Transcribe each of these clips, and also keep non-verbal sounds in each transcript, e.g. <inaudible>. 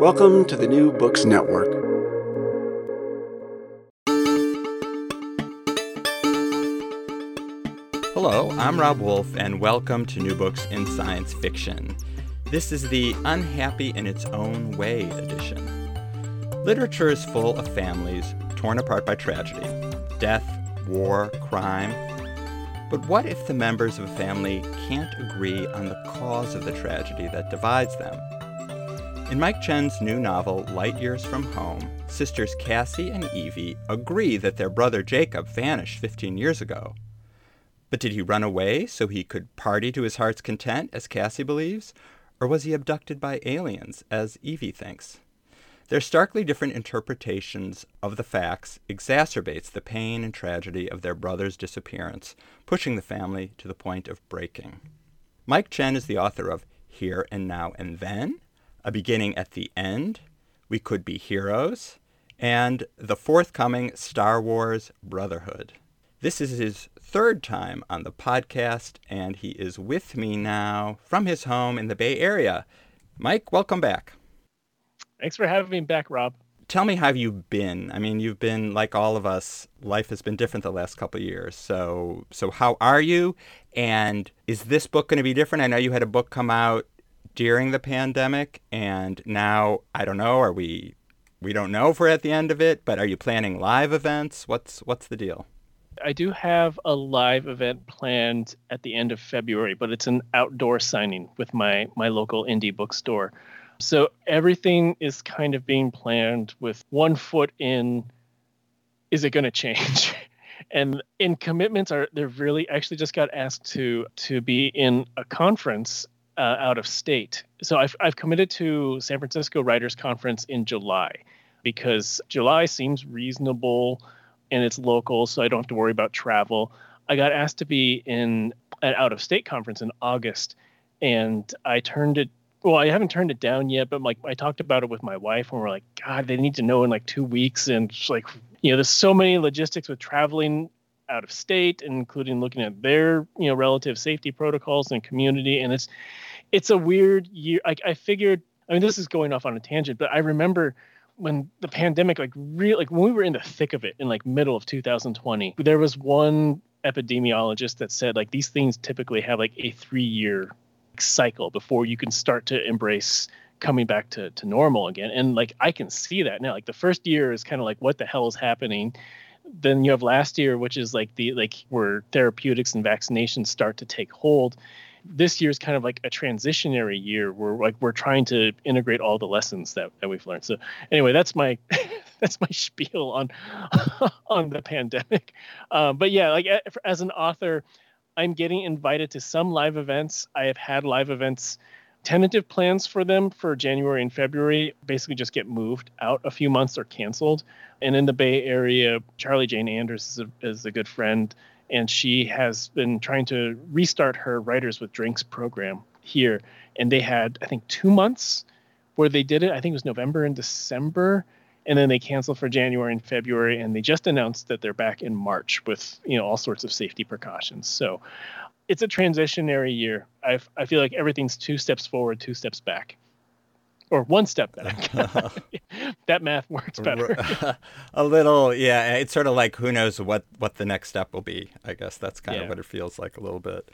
Welcome to the New Books Network. Hello, I'm Rob Wolf, and welcome to New Books in Science Fiction. This is the Unhappy in Its Own Way edition. Literature is full of families torn apart by tragedy death, war, crime. But what if the members of a family can't agree on the cause of the tragedy that divides them? In Mike Chen's new novel, Light Years from Home, sisters Cassie and Evie agree that their brother Jacob vanished 15 years ago. But did he run away so he could party to his heart's content, as Cassie believes? Or was he abducted by aliens, as Evie thinks? Their starkly different interpretations of the facts exacerbates the pain and tragedy of their brother's disappearance, pushing the family to the point of breaking. Mike Chen is the author of Here and Now and Then, A Beginning at the End, We Could Be Heroes, and the forthcoming Star Wars Brotherhood. This is his third time on the podcast, and he is with me now from his home in the Bay Area. Mike, welcome back. Thanks for having me back, Rob. Tell me how you've been. I mean, you've been like all of us. Life has been different the last couple of years. So, so how are you? And is this book going to be different? I know you had a book come out during the pandemic, and now I don't know. Are we? We don't know if we're at the end of it, but are you planning live events? What's what's the deal? I do have a live event planned at the end of February, but it's an outdoor signing with my my local indie bookstore. So everything is kind of being planned with one foot in is it going to change? <laughs> and in commitments are they're really actually just got asked to to be in a conference uh, out of state. So I've I've committed to San Francisco Writers Conference in July because July seems reasonable and it's local, so I don't have to worry about travel. I got asked to be in an out of state conference in August, and I turned it. Well, I haven't turned it down yet, but like I talked about it with my wife, and we're like, God, they need to know in like two weeks, and like you know, there's so many logistics with traveling out of state, including looking at their you know relative safety protocols and community, and it's it's a weird year. Like I figured, I mean, this is going off on a tangent, but I remember when the pandemic like real like when we were in the thick of it in like middle of 2020 there was one epidemiologist that said like these things typically have like a three year cycle before you can start to embrace coming back to, to normal again. And like i can see that now. Like the first year is kind of like what the hell is happening? Then you have last year which is like the like where therapeutics and vaccinations start to take hold this year is kind of like a transitionary year where like we're trying to integrate all the lessons that, that we've learned. So anyway, that's my <laughs> that's my spiel on <laughs> on the pandemic. Um, but yeah, like as an author, I'm getting invited to some live events. I have had live events tentative plans for them for January and February basically just get moved out a few months or canceled. And in the Bay Area, Charlie Jane Anders is a, is a good friend and she has been trying to restart her Writers with Drinks program here. And they had, I think, two months where they did it. I think it was November and December, and then they canceled for January and February, and they just announced that they're back in March with you know all sorts of safety precautions. So it's a transitionary year. I I feel like everything's two steps forward, two steps back or one step back. <laughs> <laughs> that math works better. <laughs> a little, yeah. It's sort of like who knows what what the next step will be. I guess that's kind yeah. of what it feels like a little bit.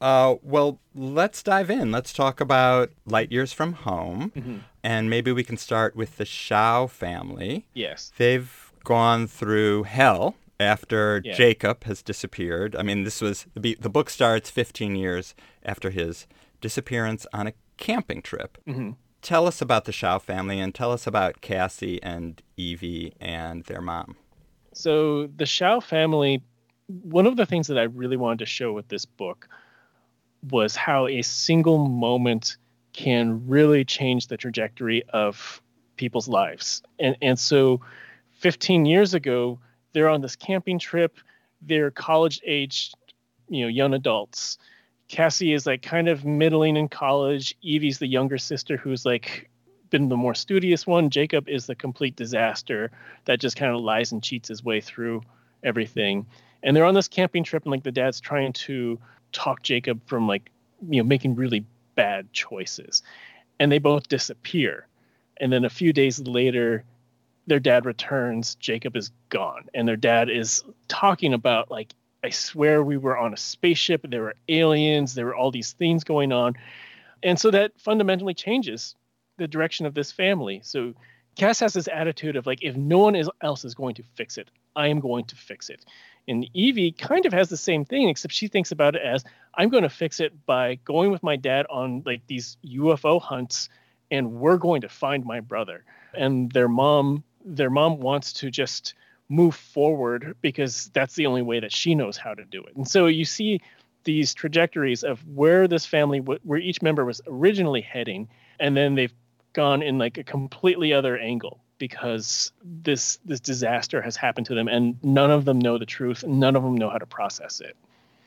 Uh, well, let's dive in. Let's talk about Light Years from Home, mm-hmm. and maybe we can start with the Shao family. Yes, they've gone through hell after yeah. Jacob has disappeared. I mean, this was the the book starts 15 years after his disappearance on a camping trip. Mm-hmm tell us about the Shao family and tell us about Cassie and Evie and their mom. So, the Shao family, one of the things that I really wanted to show with this book was how a single moment can really change the trajectory of people's lives. And, and so, 15 years ago, they're on this camping trip, they're college aged, you know, young adults Cassie is like kind of middling in college. Evie's the younger sister who's like been the more studious one. Jacob is the complete disaster that just kind of lies and cheats his way through everything. And they're on this camping trip, and like the dad's trying to talk Jacob from like you know making really bad choices, and they both disappear. And then a few days later, their dad returns. Jacob is gone, and their dad is talking about like I swear we were on a spaceship. There were aliens. There were all these things going on. And so that fundamentally changes the direction of this family. So Cass has this attitude of like, if no one else is going to fix it, I am going to fix it. And Evie kind of has the same thing, except she thinks about it as I'm going to fix it by going with my dad on like these UFO hunts, and we're going to find my brother. And their mom, their mom wants to just move forward because that's the only way that she knows how to do it. And so you see these trajectories of where this family, where each member was originally heading, and then they've gone in like a completely other angle because this this disaster has happened to them and none of them know the truth none of them know how to process it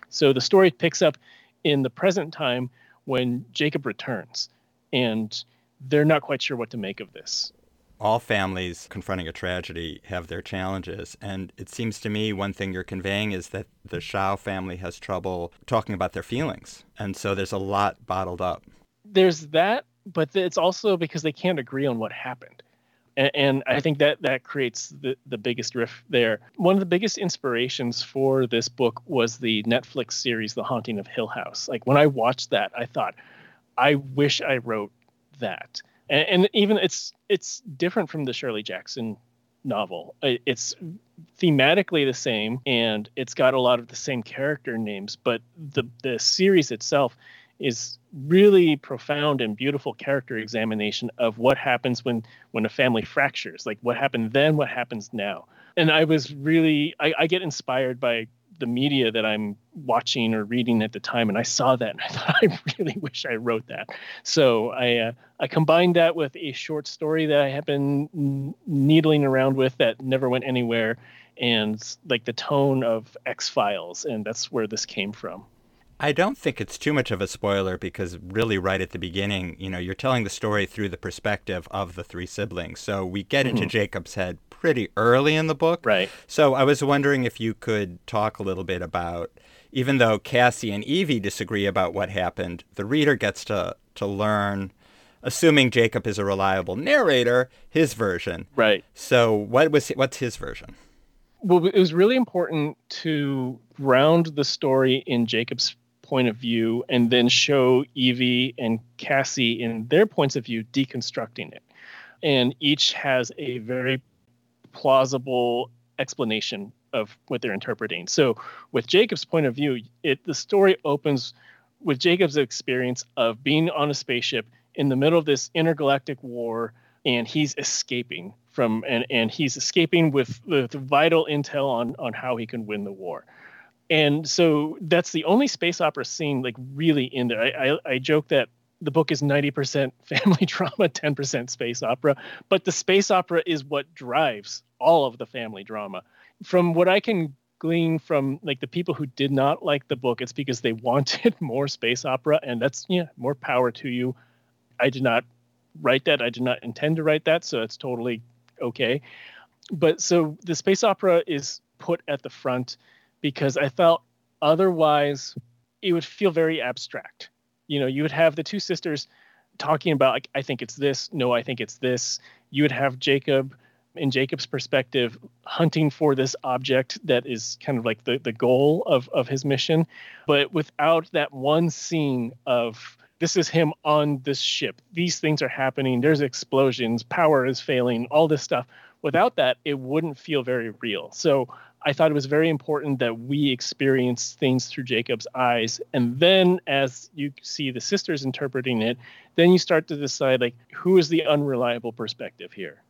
so the story picks up in the present time when jacob returns and they're not quite sure what to make of this all families confronting a tragedy have their challenges. And it seems to me one thing you're conveying is that the Shao family has trouble talking about their feelings. And so there's a lot bottled up. There's that, but it's also because they can't agree on what happened. And, and I think that that creates the, the biggest rift there. One of the biggest inspirations for this book was the Netflix series, The Haunting of Hill House. Like when I watched that, I thought, I wish I wrote that and, and even it's it's different from the Shirley Jackson novel. It's thematically the same, and it's got a lot of the same character names, but the the series itself is really profound and beautiful character examination of what happens when when a family fractures like what happened then what happens now and i was really I, I get inspired by the media that I'm watching or reading at the time, and I saw that, and I <laughs> thought, I really wish I wrote that. So I uh, I combined that with a short story that I have been needling around with that never went anywhere, and like the tone of X Files, and that's where this came from. I don't think it's too much of a spoiler because really right at the beginning, you know, you're telling the story through the perspective of the three siblings. So we get into mm-hmm. Jacob's head pretty early in the book. Right. So I was wondering if you could talk a little bit about even though Cassie and Evie disagree about what happened, the reader gets to to learn assuming Jacob is a reliable narrator, his version. Right. So what was what's his version? Well, it was really important to ground the story in Jacob's point of view and then show Evie and Cassie in their points of view deconstructing it. And each has a very plausible explanation of what they're interpreting. So with Jacob's point of view, it the story opens with Jacob's experience of being on a spaceship in the middle of this intergalactic war and he's escaping from and, and he's escaping with, with vital intel on on how he can win the war and so that's the only space opera scene like really in there. I, I, I joke that the book is 90% <laughs> family drama, 10% space opera, but the space opera is what drives all of the family drama. From what I can glean from like the people who did not like the book, it's because they <laughs> wanted more space opera, and that's yeah, more power to you. I did not write that. I did not intend to write that, so it's totally okay. But so the space opera is put at the front because I felt otherwise it would feel very abstract. You know, you would have the two sisters talking about like I think it's this, no, I think it's this. You would have Jacob in Jacob's perspective hunting for this object that is kind of like the, the goal of, of his mission. But without that one scene of this is him on this ship, these things are happening, there's explosions, power is failing, all this stuff. Without that, it wouldn't feel very real. So I thought it was very important that we experience things through Jacob's eyes. And then as you see the sisters interpreting it, then you start to decide like who is the unreliable perspective here.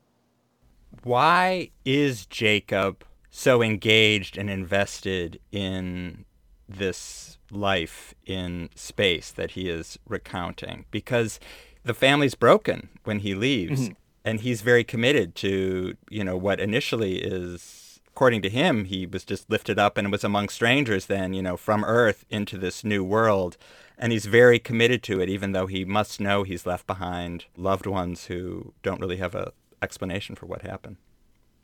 Why is Jacob so engaged and invested in this life in space that he is recounting? Because the family's broken when he leaves. Mm-hmm. And he's very committed to, you know, what initially is according to him, he was just lifted up and was among strangers then, you know, from Earth into this new world. And he's very committed to it, even though he must know he's left behind loved ones who don't really have a explanation for what happened.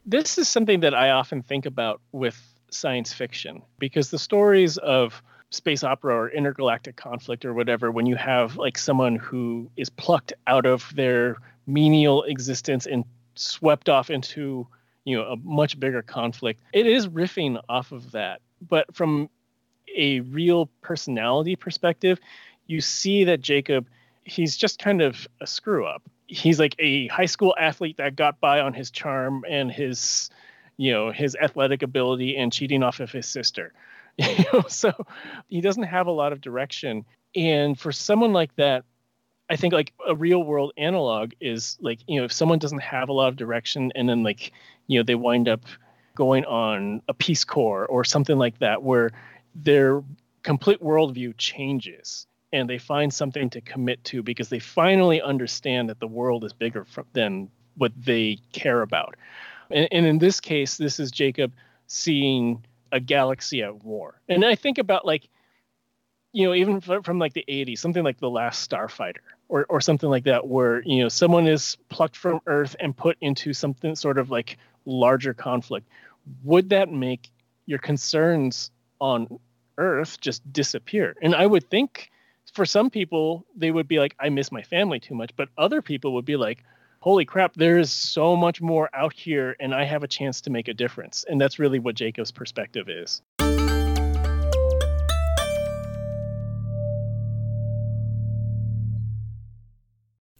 This is something that I often think about with science fiction because the stories of space opera or intergalactic conflict or whatever, when you have like someone who is plucked out of their menial existence and swept off into you know a much bigger conflict. It is riffing off of that. But from a real personality perspective you see that jacob he's just kind of a screw up he's like a high school athlete that got by on his charm and his you know his athletic ability and cheating off of his sister. <laughs> You know so he doesn't have a lot of direction. And for someone like that I think like a real world analog is like, you know, if someone doesn't have a lot of direction and then like, you know, they wind up going on a Peace Corps or something like that, where their complete worldview changes and they find something to commit to because they finally understand that the world is bigger than what they care about. And, and in this case, this is Jacob seeing a galaxy at war. And I think about like, you know, even from like the 80s, something like The Last Starfighter or, or something like that, where, you know, someone is plucked from Earth and put into something sort of like larger conflict. Would that make your concerns on Earth just disappear? And I would think for some people, they would be like, I miss my family too much. But other people would be like, holy crap, there is so much more out here and I have a chance to make a difference. And that's really what Jacob's perspective is.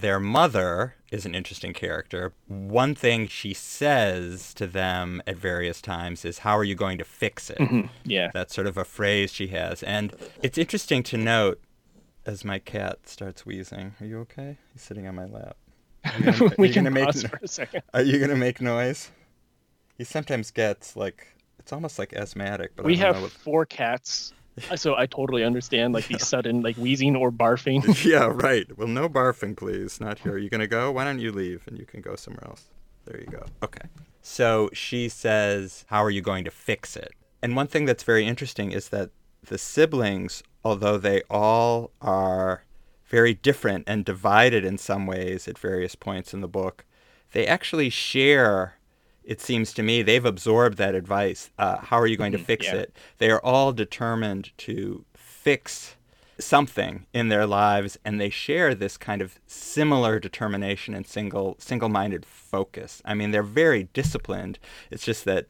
Their mother is an interesting character. One thing she says to them at various times is, How are you going to fix it? Mm-hmm. Yeah. That's sort of a phrase she has. And it's interesting to note as my cat starts wheezing. Are you okay? He's sitting on my lap. <laughs> Gonna, we can pause make, for a second. Are you going to make noise? He sometimes gets like, it's almost like asthmatic. But we have what... four cats <laughs> so I totally understand like the sudden like wheezing or barfing. <laughs> yeah, right. Well, no barfing, please. Not here. Are you gonna go? Why don't you leave and you can go somewhere else? There you go. Okay. So she says, "How are you going to fix it?" And one thing that's very interesting is that the siblings, although they all are very different and divided in some ways at various points in the book, they actually share it seems to me they've absorbed that advice. Uh, how are you going to mm-hmm. fix yeah. it? They are all determined to fix something in their lives, and they share this kind of similar determination and single single-minded focus. I mean, they're very disciplined. It's just that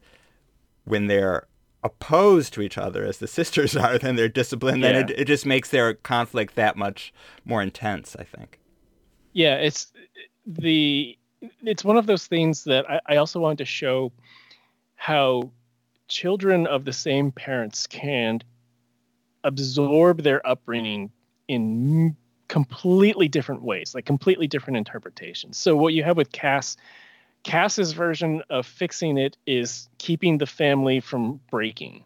when they're opposed to each other as the <laughs> sisters are, then they're disciplined. Yeah. Then it, it just makes their conflict that much more intense. I think. Yeah, it's the it's one of those things that I, I also wanted to show how children of the same parents can absorb their upbringing in completely different ways, like completely different interpretations. So what you have with Cass, Cass's version of fixing it is keeping the family from breaking.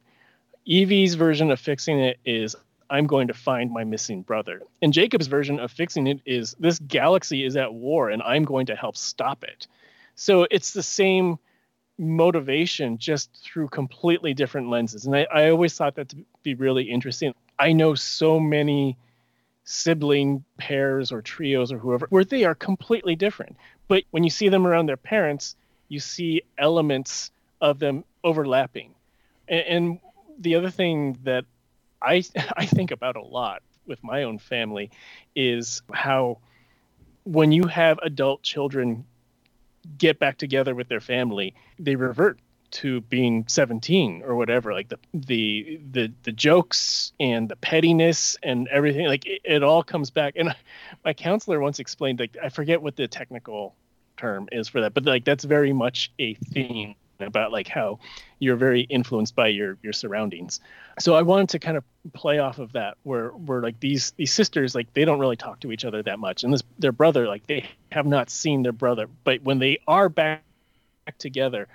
Evie's version of fixing it is I'm going to find my missing brother. And Jacob's version of fixing it is this galaxy is at war and I'm going to help stop it. So it's the same motivation just through completely different lenses. And I, I always thought that to be really interesting. I know so many sibling pairs or trios or whoever, where they are completely different. But when you see them around their parents, you see elements of them overlapping. And, and the other thing that I <laughs> I think about a lot with my own family is how when you have adult children get back together with their family, they revert to being 17 or whatever like the the the the jokes and the pettiness and everything like it, it all comes back. And <laughs> my counselor once explained like I forget what the technical term is for that but like that's very much a theme about like how you're very influenced by your your surroundings. So i wanted to kind of play off of that where where like these these sisters like they don't really talk to each other that much. And this their brother like they have not seen their brother. But when they are back together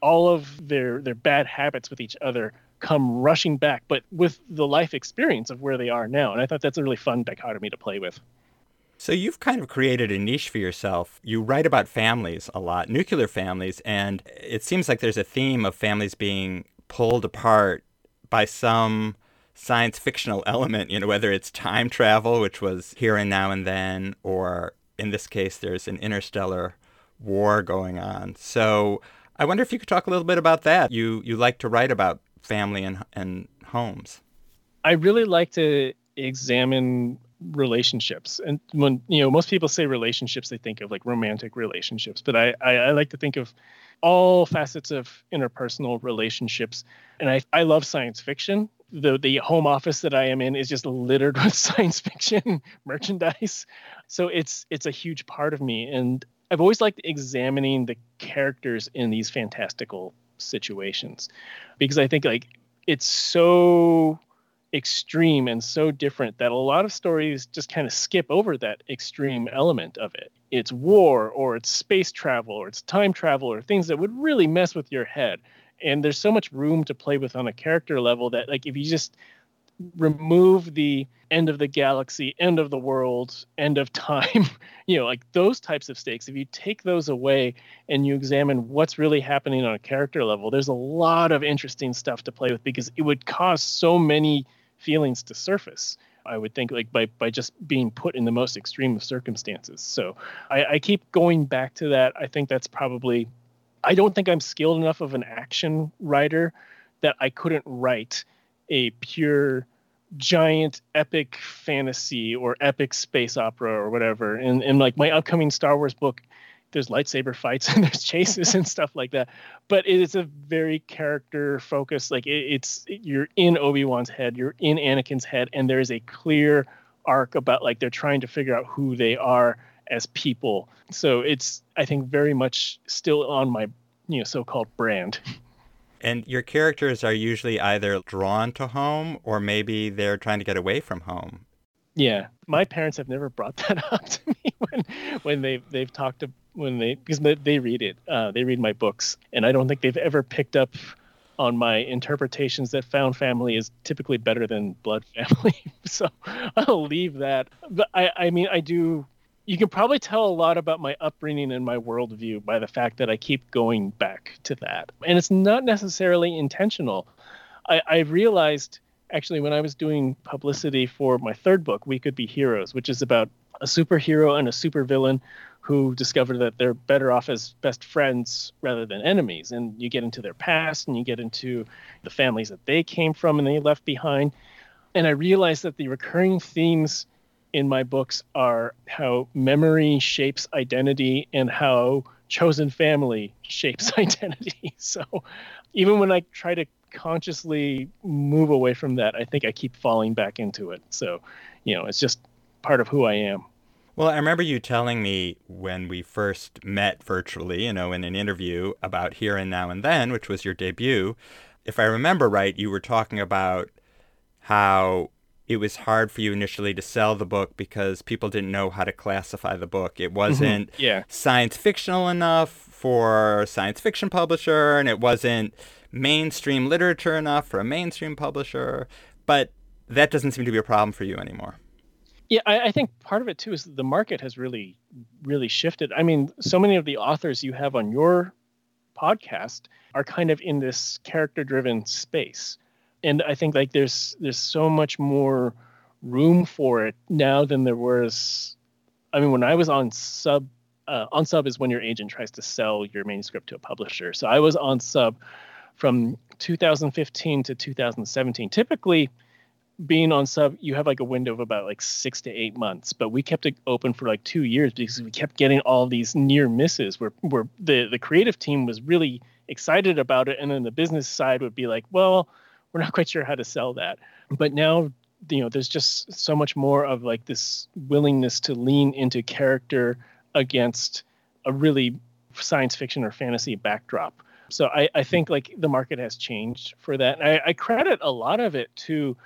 all of their their bad habits with each other come rushing back but with the life experience of where they are now. And i thought that's a really fun dichotomy to play with so you've kind of created a niche for yourself. You write about families a lot, nuclear families, and it seems like there's a theme of families being pulled apart by some science fictional <laughs> element, you know, whether it's time travel, which was here and now and then, or in this case, there's an interstellar war going on. So I wonder if you could talk a little bit about that. You you like to write about family and and homes. I really like to examine relationships. And when you know most people say relationships they think of like romantic relationships but I, I i, like to think of all facets of interpersonal relationships. And i i love science fiction. The the home office that i am in is just littered <laughs> with science fiction <laughs> merchandise. So it's it's a huge part of me. And i've always liked examining the characters in these fantastical situations because i think like it's so extreme and so different that a lot of stories just kind of skip over that extreme element of it. It's war or it's space travel or it's time travel or things that would really mess with your head. And there's so much room to play with on a character level that like if you just remove the end of the galaxy, end of the world, end of <laughs> time, you know, like those types of stakes, if you take those away and you examine what's really happening on a character level, there's a lot of interesting stuff to play with because it would cause so many feelings to surface. I would think like by by just being put in the most extreme of circumstances. So I, I keep going back to that. I think that's probably I don't think I'm skilled enough of an action writer that I couldn't write a pure giant epic fantasy or epic space opera or whatever. And and like my upcoming Star Wars book there's lightsaber fights <laughs> and there's chases and stuff like that. But it is a very character focused like it, it's you're in obi-wan's head you're in anakin's head and there's a clear arc about like they're trying to figure out who they are as people. So it's i think very much still on my you know so-called brand <laughs> and your characters are usually either drawn to home or maybe they're trying to get away from home yeah, my parents have never brought <laughs> that up to me <laughs> when when they they've talked to when they because they read it. Uh, they read my books, and I don't think they've ever picked up on my interpretations that found family is typically better than blood <laughs> family. so I'll leave that. But I I mean I do. You can probably tell a lot about my upbringing and my worldview by the fact that I keep going back to that, and it's not necessarily intentional. I, I realized actually when I was doing publicity for my third book, We Could Be Heroes, which is about a superhero and a supervillain who discover that they're better off as best friends rather than enemies. And you get into their past and you get into the families that they came from and they left behind. And I realized that the recurring themes in my books are how memory shapes identity and how chosen family shapes <laughs> identity. So even when I try to consciously move away from that, I think I keep falling back into it. So, you know, it's just part of who I am. Well, I remember you telling me when we first met virtually, you know, in an interview about Here and Now and Then, which was your debut. If I remember right, you were talking about how it was hard for you initially to sell the book because people didn't know how to classify the book. It mm-hmm. wasn't yeah. science fictional enough for a science fiction publisher, and it wasn't mainstream literature enough for a mainstream publisher, but that doesn't seem to be a problem for you anymore. Yeah, I, I, think part of it too is the market has really, really shifted. I mean, so many of the authors you have on your podcast are kind of in this character-driven space, and I think like there's there's so much more room for it now than there was. I mean, when I was on sub, uh, on sub is when your agent tries to sell your manuscript to a publisher. So I was on sub from 2015 to 2017. Typically, being on sub, you have like a window of about like six to eight months, but we kept it open for like two years because we kept getting all these near misses where where the the creative team was really excited about it, and then the business side would be like, well, we're not <laughs> quite sure how to sell that. But now you know there's just so much more of like this willingness to lean into character against a really science fiction or fantasy backdrop so I, I hmm. think like the market has changed for that. And I, I credit a lot of it to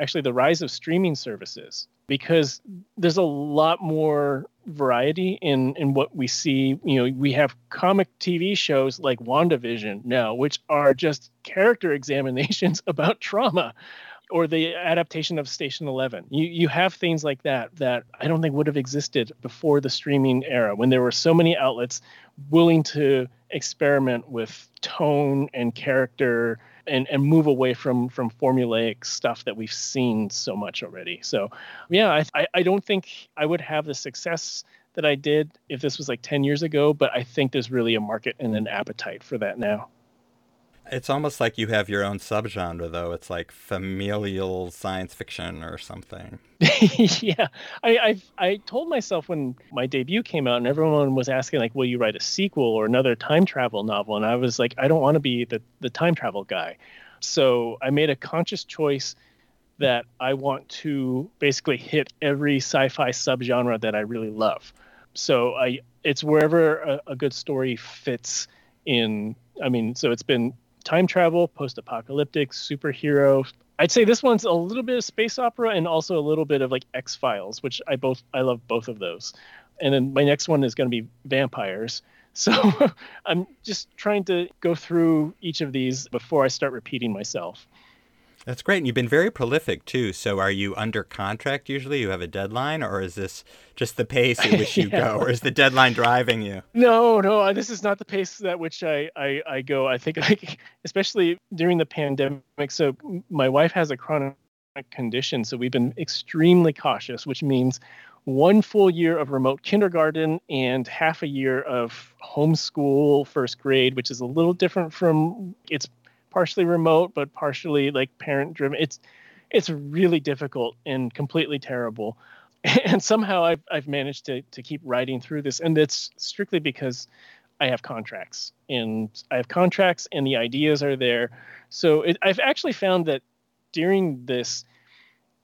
actually the rise of streaming services because there's a lot more variety in in what we see. You know, we have comic TV shows like WandaVision now, which are just character <laughs> examinations <laughs> about trauma or the adaptation of Station 11. You you have things like that that I don't think would have existed before the streaming era when there were so many outlets willing to experiment with tone and character and, and move away from from formulaic stuff that we've seen so much already. So yeah, I I don't think I would have the success that I did if this was like 10 years ago, but I think there's really a market and an appetite for that now. It's almost like you have your own subgenre, though. It's like familial science fiction or something. <laughs> yeah, I, I I told myself when my debut came out, and everyone was asking like, "Will you write a sequel or another time travel novel?" And I was like, "I don't want to be the the time travel guy." So I made a conscious choice that I want to basically hit every sci-fi subgenre that I really love. So I it's wherever a, a good story fits in. I mean, so it's been time travel, post-apocalyptic, superhero. I'd say this one's a little bit of space opera and also a little bit of like X Files, which I both I love both of those. And then my next one is going to be vampires. <laughs> So I'm just trying to go through each of these before I start repeating myself. That's great. And you've been very prolific too. So are you under contract usually? You have a deadline or is this just the pace at which <laughs> you yeah. go or is the deadline driving you? No, no, uh, this is not the pace at which I, I, I go. I think <laughs> like, especially during the pandemic. So my wife has a chronic condition. So we've been extremely cautious, which means one full year of remote kindergarten and half a year of homeschool first grade, which is a little different from it's partially remote but partially like parent driven it's it's really difficult and completely terrible. <laughs> And somehow I've, I've managed to, to keep writing through this and it's strictly because i have contracts and i have contracts and the ideas are there. So it, i've actually found that during this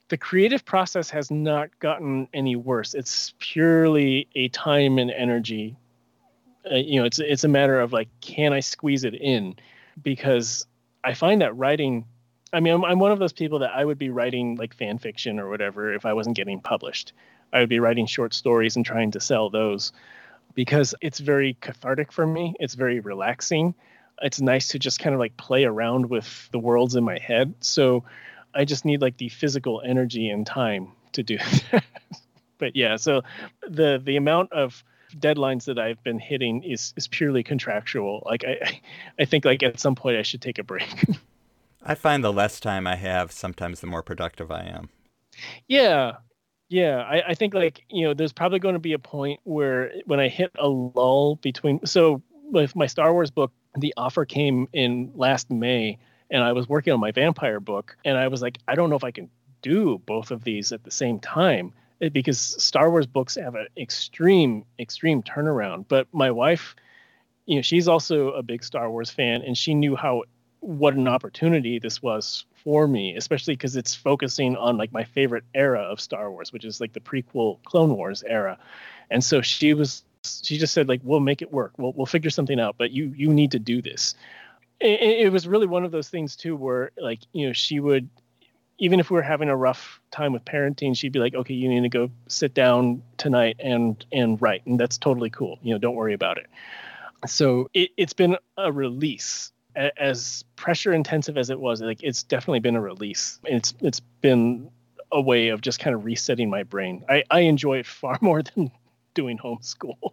the creative process has not gotten any worse. It's purely a time and energy. Uh, you know it's it's a matter of like can i squeeze it in? Because I find that writing I mean, I'm, I'm one of those people that I would be writing like fan fiction or whatever if I wasn't getting published. I would be writing short stories and trying to sell those because it's very cathartic for me. It's very relaxing. It's nice to just kind of like play around with the worlds in my head. So I just need like the physical energy and time to do <laughs> that. but yeah, so the the amount of deadlines that I've been hitting is is purely contractual. Like I, I think like at some point I should take a break. <laughs> I find the less time I have, sometimes the more productive I am. Yeah, yeah. I, I think like you know, there's probably going to be a point where when I hit a lull between. So with my Star Wars book, the offer came in last May, and I was working on my vampire book, and I was like, I don't know if I can do both of these at the same time because Star Wars books have an extreme, extreme turnaround. But my wife, you know, she's also a big Star Wars fan, and she knew how what an opportunity this was for me, especially because it's focusing on like my favorite era of Star Wars, which is like the prequel Clone Wars era. And so she was, she just said like, "We'll make it work. We'll we'll figure something out, but you you need to do this." It, it was really one of those things too, where like you know she would even if we were having a rough time with parenting, she'd be like, "Okay, you need to go sit down tonight and and write," and that's totally cool. You know, don't worry about it. So it, it's been a release, as pressure intensive as it was. Like it's definitely been a release. It's it's been a way of just kind of resetting my brain. I I enjoy it far <laughs> more than doing homeschool.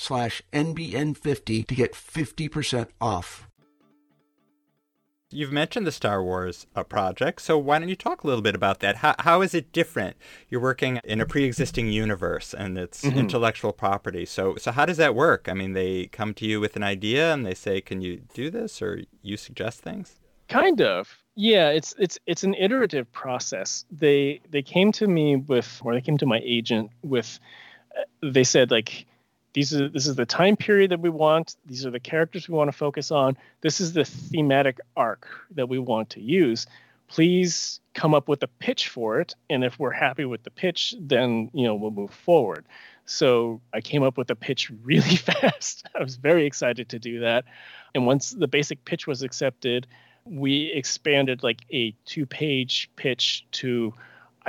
slash NBN50 to get 50% off. You've mentioned the Star Wars uh, project, so why don't you talk a little bit about that? How, how is it different? You're working in a pre-existing universe, and it's mm-hmm. intellectual property. So, so how does that work? I mean, they come to you with an idea, and they say, "Can you do this?" or you suggest things. Kind of, yeah. It's it's it's an iterative process. They they came to me with, or they came to my agent with. Uh, they said like these are this is the time period that we want. These are the characters we want to focus on. This is the thematic arc that we want to use. Please come up with a pitch for it and if we're happy with the pitch then you know we'll move forward. So i came up with a pitch <laughs> really fast. I was very excited to do that. And once the basic pitch was accepted we expanded like a two page pitch to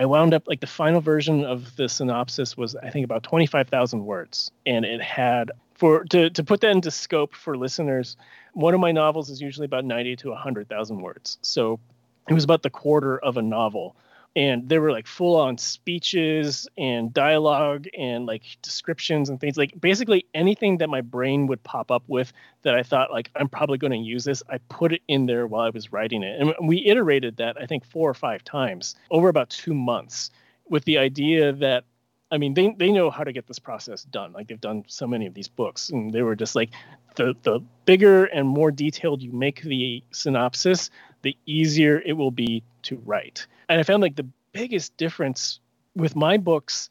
I wound up like the final version of the synopsis was I think about 25,000 words and it had for to to put that into scope for listeners one of my novels is usually about 90 to 100,000 words. So it was about the quarter of a novel and there were like full on speeches and dialogue and like descriptions and things like basically anything that my brain would pop up with that I thought like I'm probably going to use this I put it in there while I was writing it. And we iterated that I think four or five times over about 2 months with the idea that I mean they they know how to get this process done like they've done so many of these books and they were just like the the bigger and more detailed you make the synopsis the easier it will be to write and I found like the biggest difference with my books,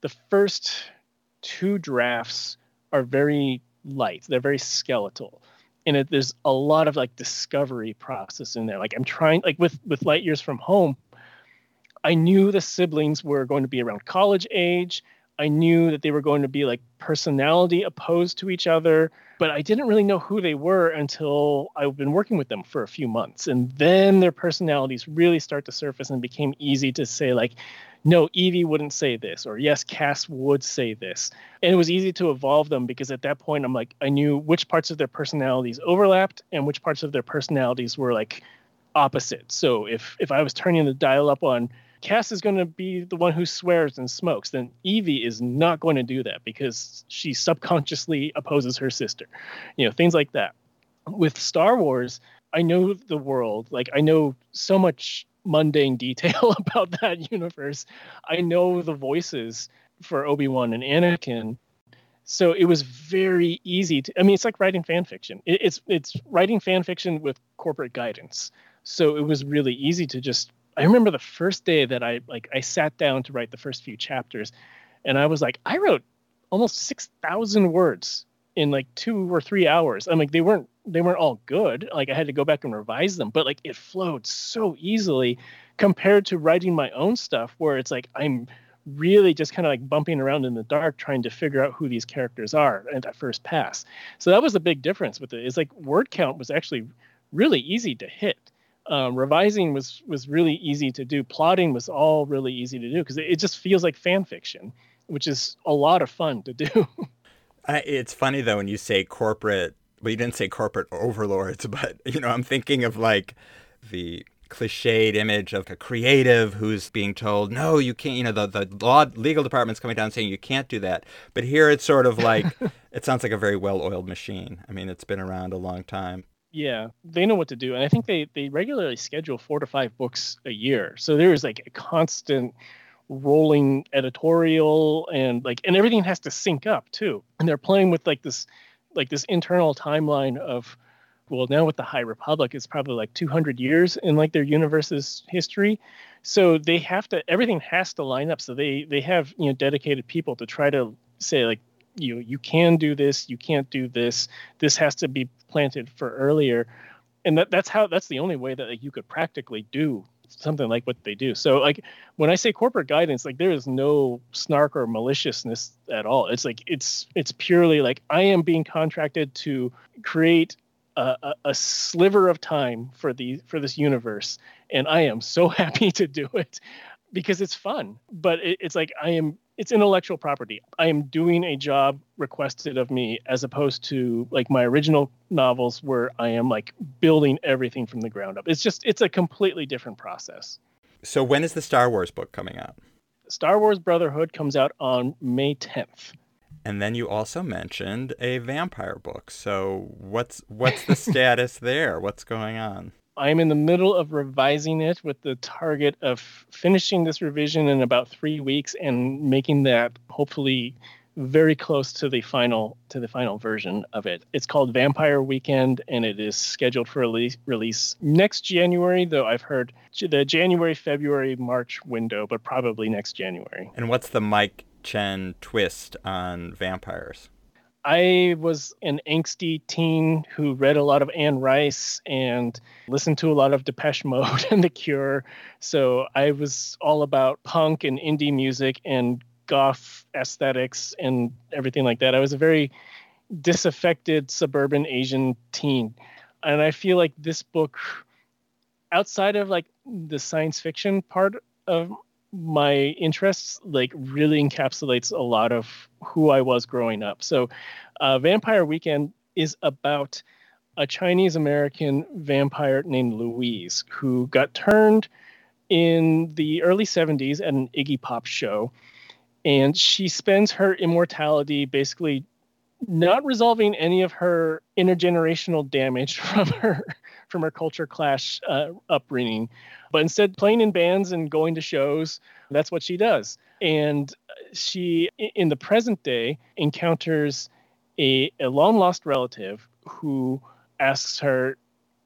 the first two drafts are very light. They're very skeletal. And it, there's a lot of like discovery process in there. Like I'm trying, like with with Light Years from Home, I knew the siblings were going to be around college age. I knew that they were going to be like personality opposed to each other, but I didn't really know who they were until I've been working with them for a few months. And then their personalities really start to surface and became easy to say, like, no, Evie wouldn't say this, or yes, Cass would say this. And it was easy to evolve them because at that point, I'm like, I knew which parts of their personalities overlapped and which parts of their personalities were like opposite. So if if I was turning the dial up on Cass is going to be the one who swears and smokes, then Evie is not going to do that because she subconsciously opposes her sister. You know, things like that. With Star Wars, I know the world. Like, I know so much mundane <laughs> detail <laughs> about that universe. I know the voices for Obi Wan and Anakin. So it was very easy to. I mean, it's like writing fan fiction. it's it's writing fan fiction with corporate guidance. So it was really easy to just I remember the first day that I like I sat down to write the first few chapters, and I was like, I wrote almost six thousand words in like two or three hours. I'm like, they weren't they weren't all good. Like I had to go back and revise them, but like it flowed so easily compared to writing my own stuff, where it's like I'm really just kind of like bumping around in the dark trying to figure out who these characters are at that first pass. So that was a big difference with it. Is like word count was actually really easy to hit um, revising was was really easy to do. Plotting was all really easy to do because it, it, just feels like fan fiction, which is a lot of fun to do. <laughs> it's funny though when you say corporate. Well, you didn't say corporate overlords, <laughs> but you know, I'm thinking of like the cliched image of a creative who's being told, no, you can't, you know, the, the law legal department's coming down saying you can't do that. But here it's sort of like, <laughs> it sounds like a very well oiled machine. I mean, it's been around a long time. Yeah, they know what to do, and I think they they regularly schedule four to five books a year. So there is like a constant rolling editorial and like and everything has to sync up too. And they're playing with like this like this internal timeline of well now with the high republic it's probably like 200 years in like their universe's history so they have to everything has to line up so they they have you know dedicated people to try to say like you you can do this you can't do this this has to be planted for earlier. And that, that's how that's the only way that like, you could practically do something like what they do. So like when i say corporate guidance like there is no snark or maliciousness at all. It's like it's it's purely like i am being contracted to create a, a, a sliver of time for the for this universe and i am so <laughs> happy to do it because it's fun. But it, it's like i am it's intellectual property. I am doing a job requested of me as opposed to like my original novels where I am like building everything from the ground up. It's just it's a completely different process. So when is the Star Wars book coming out? Star Wars Brotherhood comes out on May 10th. And then you also mentioned a vampire book. So what's what's the <laughs> status there? What's going on? I'm in the middle of revising it with the target of finishing this revision in about three weeks and making that hopefully very close to the final to the final version of it. It's called Vampire Weekend and it is scheduled for release, release next January, though I've heard the January, February, March window, but probably next January. And what's the Mike Chen twist on vampires? I was an angsty teen who read a lot of Anne Rice and listened to a lot of Depeche Mode <laughs> and The Cure. So I was all about punk and indie music and goth aesthetics and everything like that. I was a very disaffected suburban Asian teen. And I feel like this book, outside of like the science fiction part of my interests like really encapsulates a lot of who I was growing up. So, uh, Vampire Weekend is about a Chinese American vampire named Louise who got turned in the early 70s at an Iggy Pop show. And she spends her immortality basically not resolving any of her intergenerational damage <laughs> from her from her culture clash uh, upbringing, but instead playing in bands and going to shows. That's what she does. And she, in the present day, encounters a, a long lost relative who asks her,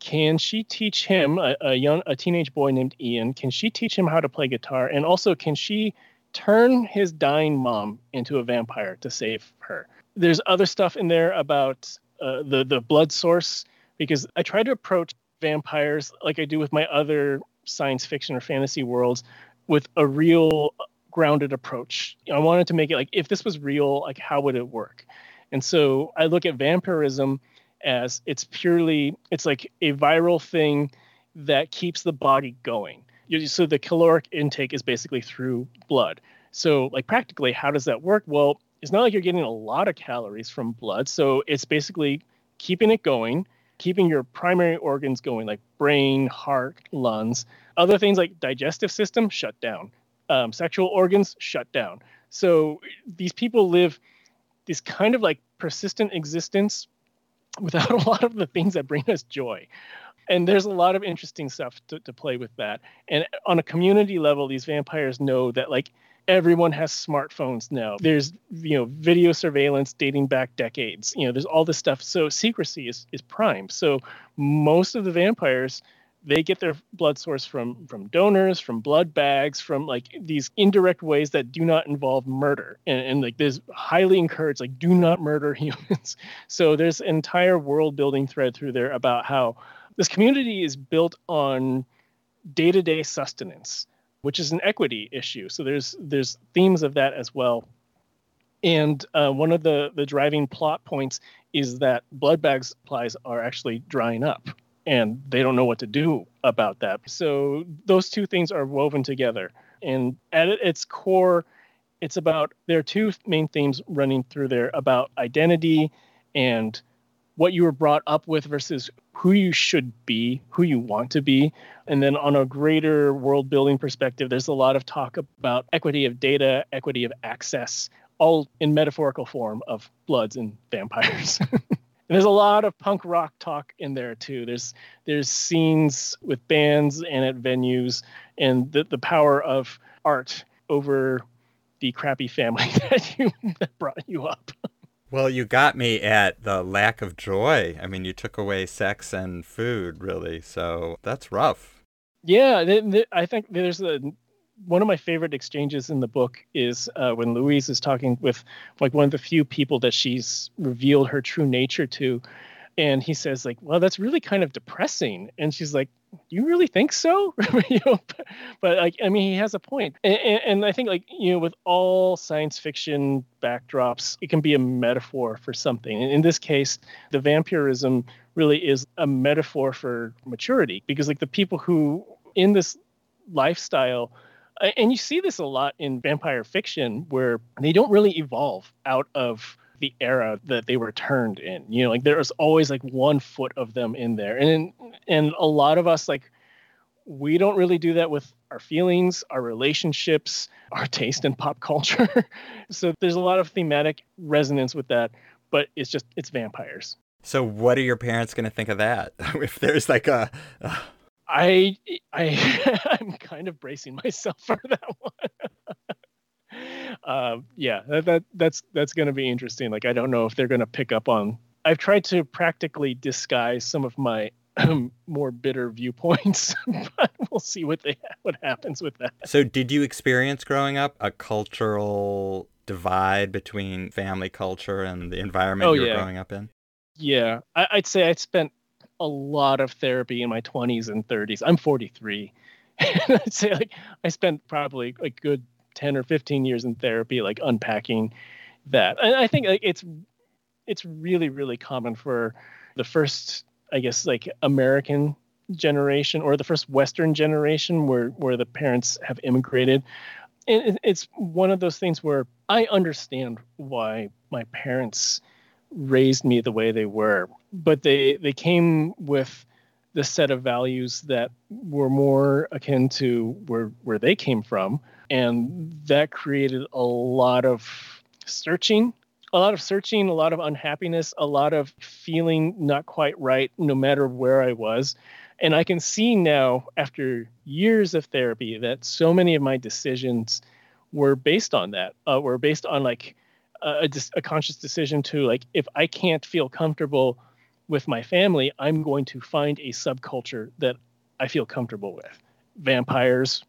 can she teach him, a, a young, a teenage boy named Ian, can she teach him how to play guitar? And also, can she turn his dying mom into a vampire to save her? There's other stuff in there about uh, the the blood source because I try to approach vampires like I do with my other science fiction or fantasy worlds with a real grounded approach. I wanted to make it like if this was real, like how would it work? And so I look at vampirism as it's purely it's like a viral thing that keeps the body going. So the caloric intake is basically through blood. So like practically how does that work? Well, it's not like you're getting a lot of calories from blood. So it's basically keeping it going, keeping your primary organs going, like brain, heart, lungs. Other things like digestive system shut down, um, sexual organs shut down. So these people live this kind of like persistent existence without <laughs> a lot of the things that bring us joy. And there's a lot of interesting stuff to, to play with that. And on a community level, these vampires know that like everyone has smartphones now. There's you know video surveillance dating back decades. You know, there's all this stuff. So secrecy is is prime. So most of the vampires they get their blood source from from donors from blood bags from like these indirect ways that do not involve murder and, and like there's highly encouraged like do not murder <laughs> humans so there's entire world building thread through there about how this community is built on day-to-day sustenance which is an equity issue. So there's there's themes of that as well. And uh, one of the the driving plot points is that blood bag supplies are actually drying up, and they don't know what to do about that. So those two things are woven together. And at its core, it's about there are two main themes running through there about identity and what you were brought up with versus who you should be, who you want to be. And then on a greater world building perspective, there's a lot of talk about equity of data, equity of access, all in metaphorical form of bloods and vampires. <laughs> and there's a lot of punk rock talk in there too. There's there's scenes with bands and at venues and the, the power of art over the crappy family <laughs> that you that brought you up. Well, you got me at the lack of joy. I mean, you took away sex and food, really. So that's rough. Yeah, I think there's a one of my favorite exchanges in the book is uh, when Louise is talking with like one of the few people that she's revealed her true nature to, and he says like, "Well, that's really kind of depressing," and she's like, "You really think so?" <laughs> you know, but, like, I mean, he has a point, and, and I think like you know, with all science fiction backdrops, it can be a metaphor for something. And in this case, the vampirism really is a metaphor for maturity because like the people who in this lifestyle and you see this a lot in vampire fiction where they don't really evolve out of the era that they were turned in you know like there's always like one foot of them in there. And and a lot of us like we don't really do that with our feelings our relationships <laughs> our taste in pop culture. <laughs> So there's a lot of thematic resonance with that but it's just it's vampires. So what are your parents going to think of that? <laughs> If there's like a, a I I I'm kind of bracing myself for that one. Uh, yeah, that, that that's that's going to be interesting. Like I don't know if they're going to pick up on. I've tried to practically disguise some of my um, more bitter viewpoints, <laughs> but we'll see what they what happens with that. So, did you experience growing up a cultural divide between family culture and the environment oh, you were yeah. growing up in? Yeah, I, I'd say I spent a lot of therapy in my 20s and 30s. I'm 43. <laughs> I'd say like I spent probably a good 10 or 15 years in therapy, like unpacking that. And I think like it's it's really really common for the first, I guess, like American generation or the first Western generation where where the parents have immigrated. And it's one of those things where I understand why my parents raised me the way they were but they they came with the set of values that were more akin to where where they came from and that created a lot of searching a lot of searching a lot of unhappiness a lot of feeling not quite right no matter where i was. And i can see now after years of therapy that so many of my decisions were based on that uh, were based on like a, a conscious decision to like if i can't feel comfortable with my family i'm going to find a subculture that i feel comfortable with. Vampires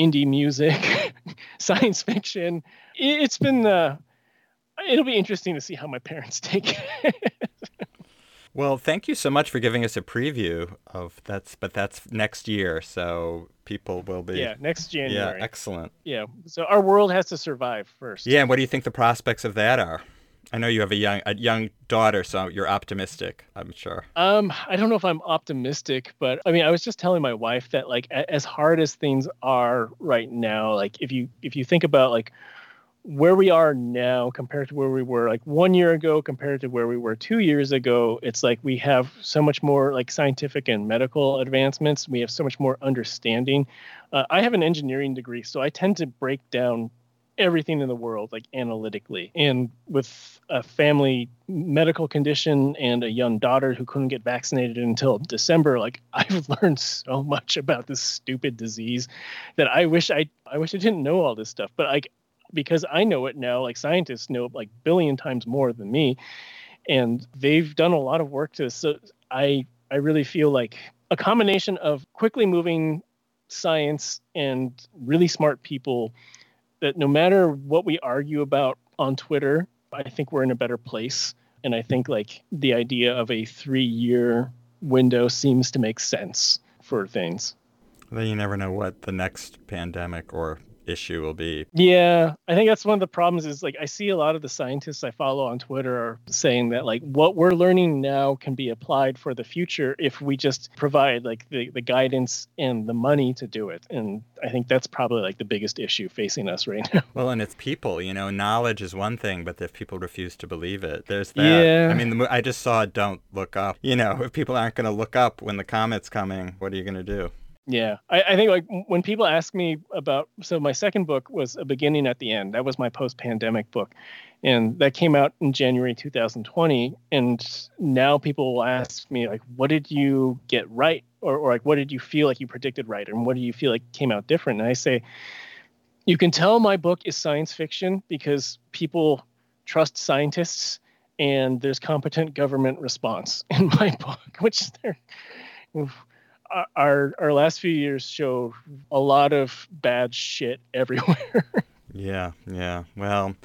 indie music <laughs> science fiction. It's been uh, it'll be interesting to see how my parents <laughs> take it. Well thank you so much for giving us a preview of that's but that's next year so people will be yeah next january. yeah excellent. Yeah so our world has to survive first. Yeah and what do you think the prospects of that are i know you have a young a young daughter so you're optimistic i'm sure. Um i don't know if i'm optimistic but i mean i was just telling my wife that like as hard as things are right now like if you if you think about like where we are now compared to where we were like one year ago compared to where we were two years ago it's like we have so much more like scientific and medical advancements. We have so much more understanding. Uh, i have an engineering degree so i tend to break down everything in the world like analytically and with a family medical condition and a young daughter who couldn't get vaccinated until december like <laughs> i've learned so much about this stupid disease that i wish i i wish i didn't know all this stuff but like because I know it now, like scientists know it like billion times more than me. And they've done a lot of work to so I I really feel like a combination of quickly moving science and really smart people that no matter what we argue about on Twitter, I think we're in a better place. And I think like the idea of a three year window seems to make sense for things. Then you never know what the next pandemic or issue will be. Yeah, I think that's one of the problems is like I see a lot of the scientists I follow on Twitter are saying that like what we're learning now can be applied for the future if we just provide like the, the guidance and the money to do it. And I think that's probably like the biggest issue facing us right now. Well, and it's people, you know, knowledge is one thing, but if people refuse to believe it, there's that. Yeah. I mean, the, I just saw Don't Look Up. You know, if people aren't going to look up when the comet's coming, what are you going to do? Yeah, I, I, think like when people ask me about so my second book was a beginning at the end. That was my post-pandemic book, and that came out in January 2020. And now people will ask me like, "What did you get right?" Or, or like, "What did you feel like you predicted right?" And what do you feel like came out different? And I say, you can tell my book is science fiction because people trust scientists and there's competent government response <laughs> in my book, which they're our our last few years show a lot of bad shit <laughs> everywhere. yeah, yeah. Well,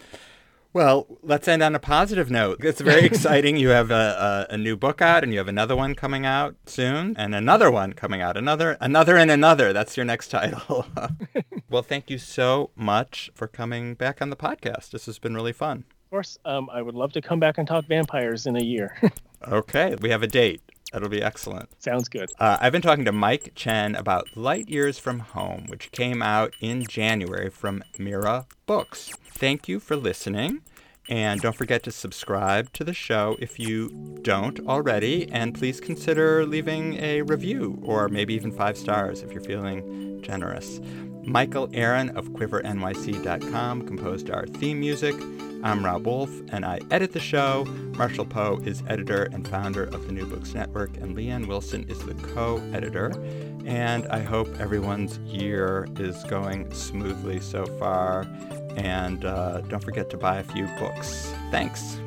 well, let's end on a positive note. It's very <laughs> exciting. You have a, a, a, new book out, and you have another one coming out soon, and another one coming out. Another, another, and another. That's your next title. <laughs> well, thank you so much for coming back on the podcast. This has been really fun. Of course, um, I would love to come back and talk vampires in a year. okay, we have a date. That'll be excellent. Sounds good. Uh, I've been talking to Mike Chen about Light Years from Home, which came out in January from Mira Books. Thank you for listening. And don't forget to subscribe to the show if you don't already. And please consider leaving a review or maybe even five stars if you're feeling generous. Michael Aaron of QuiverNYC.com composed our theme music. I'm Rob Wolf, and I edit the show. Marshall Poe is editor and founder of the New Books Network, and Leanne Wilson is the co editor. And I hope everyone's year is going smoothly so far. And uh, don't forget to buy a few books. Thanks.